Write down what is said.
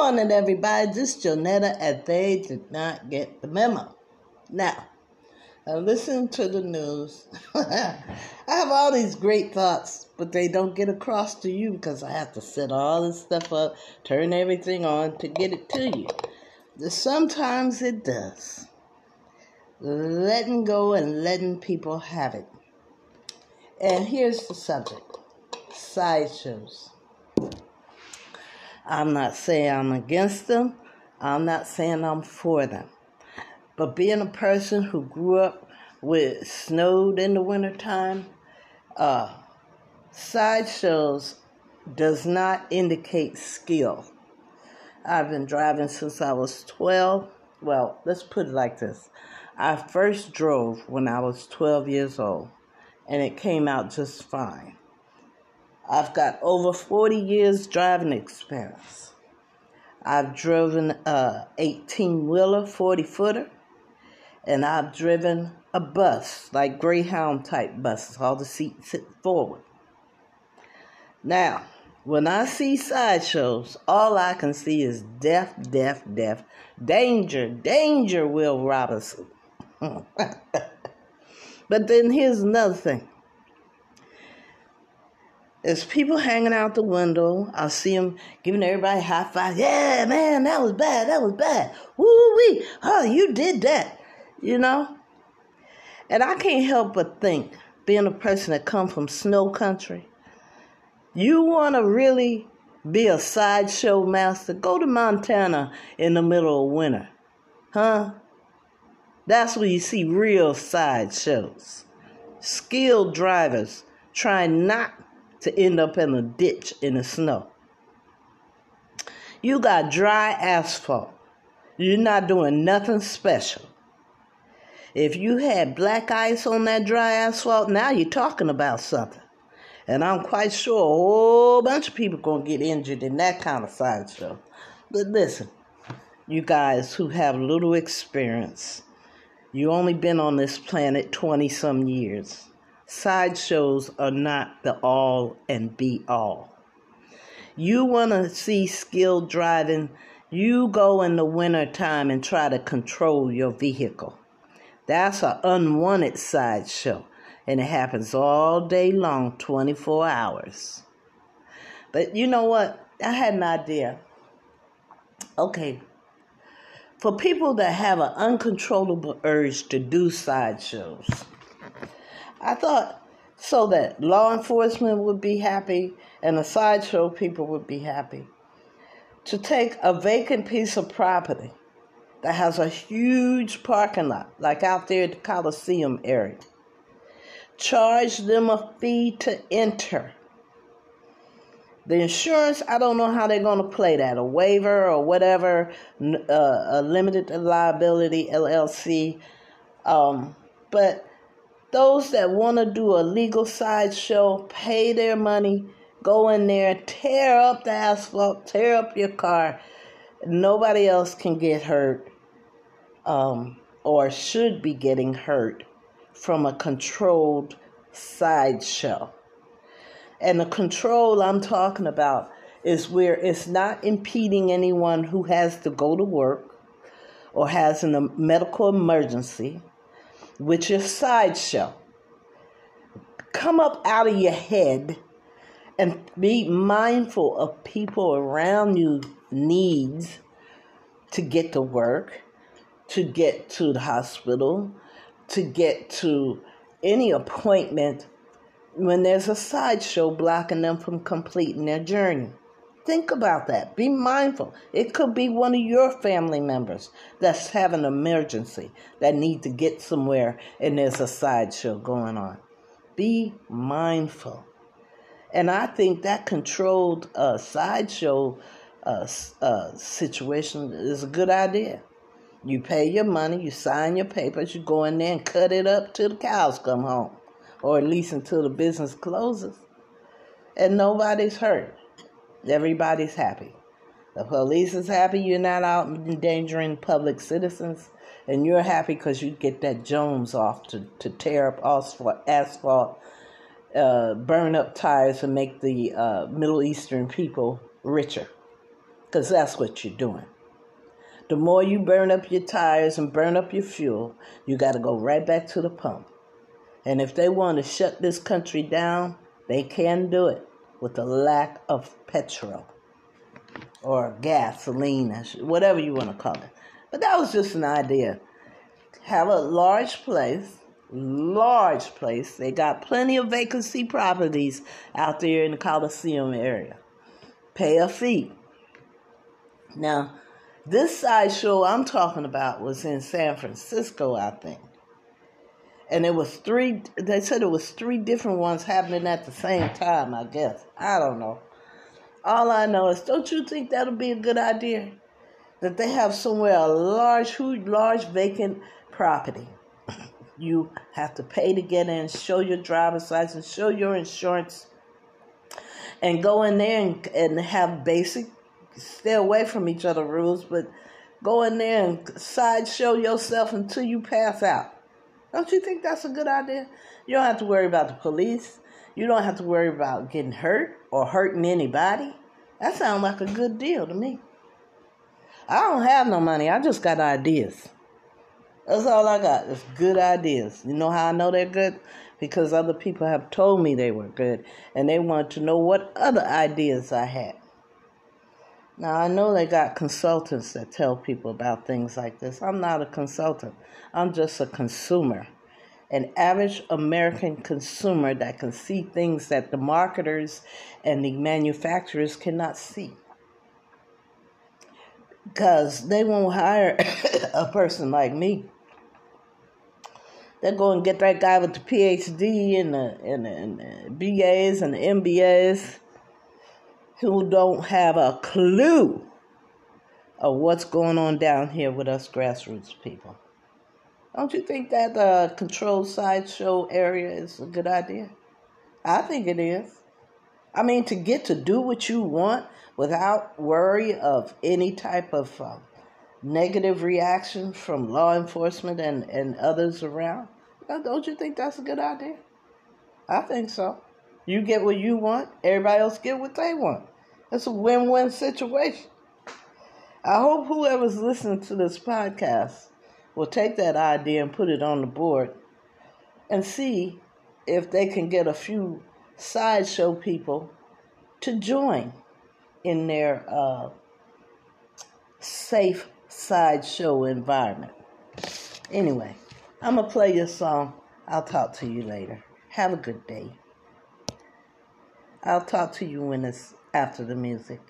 morning, everybody. This is Jonetta, and they did not get the memo. Now, I'm listening to the news. I have all these great thoughts, but they don't get across to you because I have to set all this stuff up, turn everything on to get it to you. Sometimes it does. Letting go and letting people have it. And here's the subject sideshows. I'm not saying I'm against them. I'm not saying I'm for them. But being a person who grew up with snowed in the wintertime, uh, sideshows does not indicate skill. I've been driving since I was 12. Well, let's put it like this. I first drove when I was 12 years old, and it came out just fine. I've got over 40 years driving experience. I've driven a 18 wheeler, 40 footer, and I've driven a bus, like Greyhound type buses, all the seats sit forward. Now, when I see sideshows, all I can see is death, death, death, danger, danger, Will Robinson. but then here's another thing there's people hanging out the window. I see them giving everybody high five. Yeah, man, that was bad. That was bad. Woo wee. Oh, you did that. You know? And I can't help but think, being a person that come from snow country, you want to really be a sideshow master, go to Montana in the middle of winter. Huh? That's where you see real sideshows. Skilled drivers trying not to end up in a ditch in the snow. You got dry asphalt. You're not doing nothing special. If you had black ice on that dry asphalt, now you're talking about something. And I'm quite sure a whole bunch of people to get injured in that kind of sideshow. But listen, you guys who have little experience, you only been on this planet 20 some years sideshows are not the all and be all. You want to see skilled driving, you go in the winter time and try to control your vehicle. That's an unwanted sideshow, and it happens all day long, 24 hours. But you know what? I had an idea. Okay, for people that have an uncontrollable urge to do sideshows, I thought so that law enforcement would be happy and the sideshow people would be happy. To take a vacant piece of property that has a huge parking lot, like out there at the Coliseum area, charge them a fee to enter. The insurance, I don't know how they're going to play that, a waiver or whatever, uh, a limited liability LLC. Um, but those that want to do a legal sideshow, pay their money, go in there, tear up the asphalt, tear up your car. Nobody else can get hurt um, or should be getting hurt from a controlled sideshow. And the control I'm talking about is where it's not impeding anyone who has to go to work or has a medical emergency with your sideshow. Come up out of your head and be mindful of people around you needs to get to work, to get to the hospital, to get to any appointment when there's a sideshow blocking them from completing their journey. Think about that. Be mindful. It could be one of your family members that's having an emergency that need to get somewhere and there's a sideshow going on. Be mindful. And I think that controlled uh, sideshow uh, uh, situation is a good idea. You pay your money, you sign your papers, you go in there and cut it up till the cows come home, or at least until the business closes, and nobody's hurt. Everybody's happy. The police is happy you're not out endangering public citizens, and you're happy because you get that Jones off to, to tear up asphalt, asphalt uh, burn up tires, and make the uh, Middle Eastern people richer. Because that's what you're doing. The more you burn up your tires and burn up your fuel, you got to go right back to the pump. And if they want to shut this country down, they can do it with the lack of petrol or gasoline, whatever you want to call it. But that was just an idea. Have a large place, large place. They got plenty of vacancy properties out there in the Coliseum area. Pay a fee. Now, this sideshow I'm talking about was in San Francisco, I think. And it was three, they said it was three different ones happening at the same time, I guess. I don't know. All I know is, don't you think that'll be a good idea? That they have somewhere a large, huge, large vacant property. You have to pay to get in, show your driver's license, show your insurance, and go in there and, and have basic, stay away from each other rules, but go in there and sideshow yourself until you pass out. Don't you think that's a good idea? You don't have to worry about the police. You don't have to worry about getting hurt or hurting anybody. That sounds like a good deal to me. I don't have no money. I just got ideas. That's all I got. It's good ideas. You know how I know they're good? Because other people have told me they were good and they want to know what other ideas I had. Now, I know they got consultants that tell people about things like this. I'm not a consultant, I'm just a consumer an average American consumer that can see things that the marketers and the manufacturers cannot see. Because they won't hire a person like me. They're going to get that guy with the PhD and the, and the, and the BAs and the MBAs who don't have a clue of what's going on down here with us grassroots people. Don't you think that the controlled sideshow area is a good idea? I think it is. I mean, to get to do what you want without worry of any type of uh, negative reaction from law enforcement and, and others around. Don't you think that's a good idea? I think so. You get what you want, everybody else get what they want. It's a win win situation. I hope whoever's listening to this podcast will take that idea and put it on the board and see if they can get a few sideshow people to join in their uh, safe sideshow environment. Anyway, I'm going to play your song. I'll talk to you later. Have a good day. I'll talk to you when it's after the music.